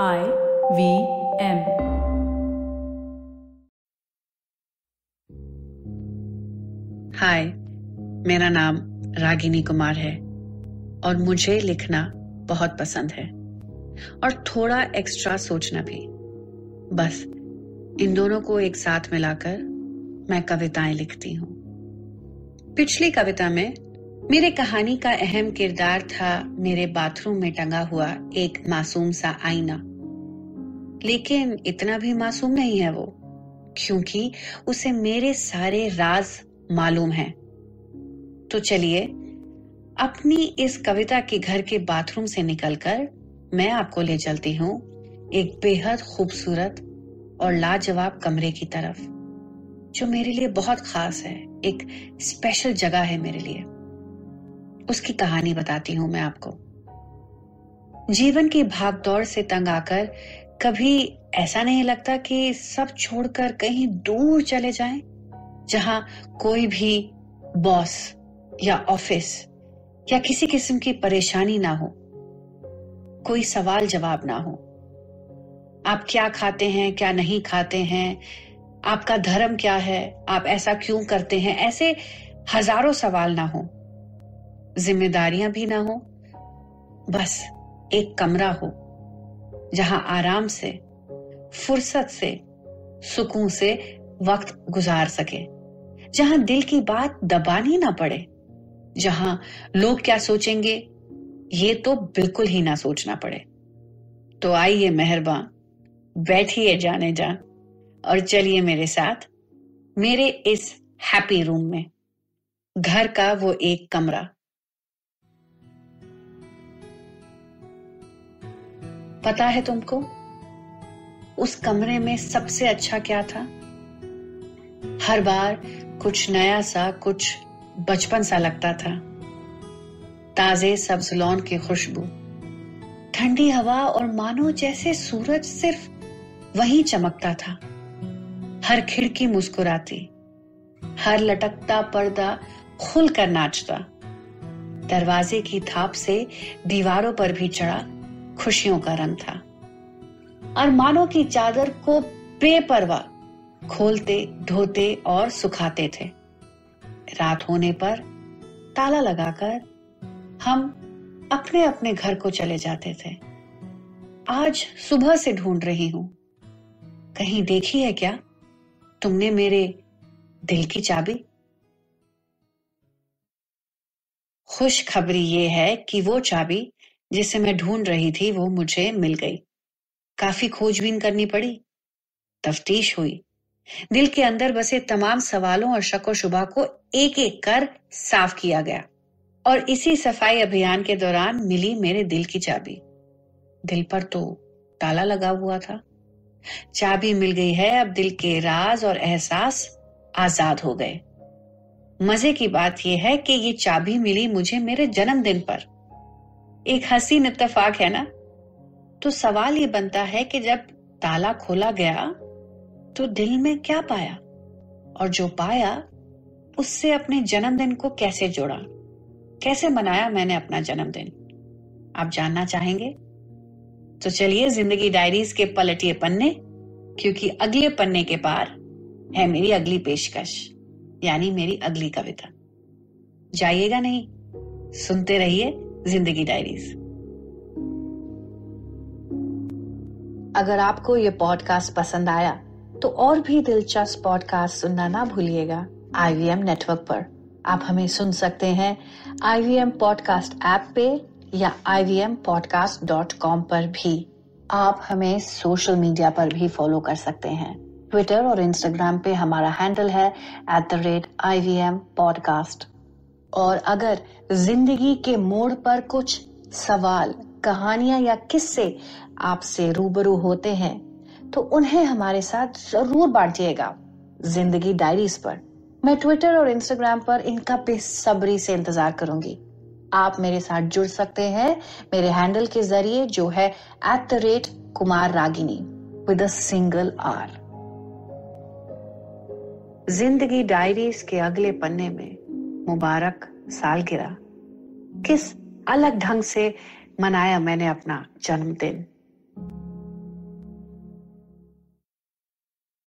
I V M. हाय मेरा नाम रागिनी कुमार है और मुझे लिखना बहुत पसंद है और थोड़ा एक्स्ट्रा सोचना भी बस, इन दोनों को एक साथ मिलाकर मैं कविताएँ लिखती हूँ पिछली कविता में मेरे कहानी का अहम किरदार था मेरे बाथरूम में टंगा हुआ एक मासूम सा आईना। लेकिन इतना भी मासूम नहीं है वो, क्योंकि उसे मेरे सारे राज मालूम हैं। तो चलिए, अपनी इस कविता के घर के बाथरूम से निकलकर मैं आपको ले चलती हूँ एक बेहद खूबसूरत और लाजवाब कमरे की तरफ़, जो मेरे लिए बहुत खास है, एक स्पेशल जगह है मेरे लिए। उसकी कहानी बताती हूँ मैं आपको। जीवन की भागदौड़ से तंग आकर कभी ऐसा नहीं लगता कि सब छोड़कर कहीं दूर चले जाएँ, जहाँ कोई भी बॉस या ऑफ़िस या किसी किस्म की परेशानी ना हो, कोई सवाल जवाब ना हो। आप क्या खाते हैं, क्या नहीं खाते हैं, आपका धर्म क्या है, आप ऐसा क्यों करते हैं, ऐसे हज़ारों सवाल ना हो। जिम्मेदारियाँ भी ना हो, बस एक कमरा हो, जहाँ आराम से, फुर्सत से, सुकून से वक्त गुजार सके, जहाँ दिल की बात दबानी ना पड़े, जहाँ लोग क्या सोचेंगे, ये तो बिल्कुल ही ना सोचना पड़े। तो आइए मेहरबान, बैठिए जाने जान और चलिए मेरे साथ, मेरे इस हैप्पी रूम में। घर का वो एक कमरा पता है तुमको, उस कमरे में सबसे अच्छा क्या था? हर बार कुछ नया सा, कुछ बचपन सा लगता था। ताजे सब्ज लॉन की खुशबू, ठंडी हवा और मानो जैसे सूरज सिर्फ़ वही चमकता था। हर खिड़की मुस्कुराती, हर लटकता पर्दा खुलकर नाचता। दरवाजे की थाप से दीवारों पर भी चढ़ा खुशियों का रंग था। अरमानों की चादर को बेपरवाह खोलते, धोते और सुखाते थे। रात होने पर ताला लगाकर हम अपने अपने घर को चले जाते थे। आज सुबह से ढूंढ रही हूँ। कहीं देखी है क्या? तुमने मेरे दिल की चाबी? खुश खबरी ये है कि वो चाबी जिसे मैं ढूंढ रही थी, वो मुझे मिल गई। काफ़ी खोजबीन करनी पड़ी। तफ्तीश हुई। दिल के अंदर बसे तमाम सवालों और शक शुबा को एक एक कर साफ़ किया गया और इसी सफ़ाई अभियान के दौरान मिली मेरे दिल की चाबी। दिल पर तो ताला लगा हुआ था। चाबी मिल गई है, अब दिल के राज और एहसास आज़ाद हो गए। मज़े की बात यह है कि ये चाबी मिली मुझे मेरे जन्मदिन पर। एक हसीन इत्तेफाक है ना? तो सवाल ये बनता है कि जब ताला खोला गया तो दिल में क्या पाया? और जो पाया, उससे अपने जन्मदिन को कैसे जोड़ा? कैसे मनाया मैंने अपना जन्मदिन? आप जानना चाहेंगे? तो चलिए ज़िंदगी डायरीज के पलटिए पन्ने, क्योंकि अगले पन्ने के पार है मेरी अगली पेशकश, यानी मेरी अगली कविता। जाइएगा नहीं, सुनते रहिए। ज़िंदगी डायरीज अगर आपको ये पॉडकास्ट पसंद आया तो और भी दिलचस्प पॉडकास्ट सुनना ना भूलिएगा आईवीएम नेटवर्क पर। आप हमें सुन सकते हैं आईवीएम पॉडकास्ट ऐप पे या ivmpodcast.com पर भी। आप हमें सोशल मीडिया पर भी फॉलो कर सकते हैं। ट्विटर और इंस्टाग्राम पे हमारा हैंडल है at the rate I V M podcast और अगर ज़िंदगी के मोड़ पर कुछ सवाल, कहानियाँ या किस्से आपसे रूबरू होते हैं तो उन्हें हमारे साथ ज़रूर बांटिएगा ज़िंदगी डायरीज पर। मैं ट्विटर और इंस्टाग्राम पर इनका बेसब्री से इंतज़ार करूँगी। आप मेरे साथ जुड़ सकते हैं मेरे हैंडल के ज़रिए, जो है at the rate Kumar Ragini with single R Zindagi diaries के अगले पन्ने में मुबारक सालगिरह किस अलग ढंग से मनाया मैंने अपना जन्मदिन?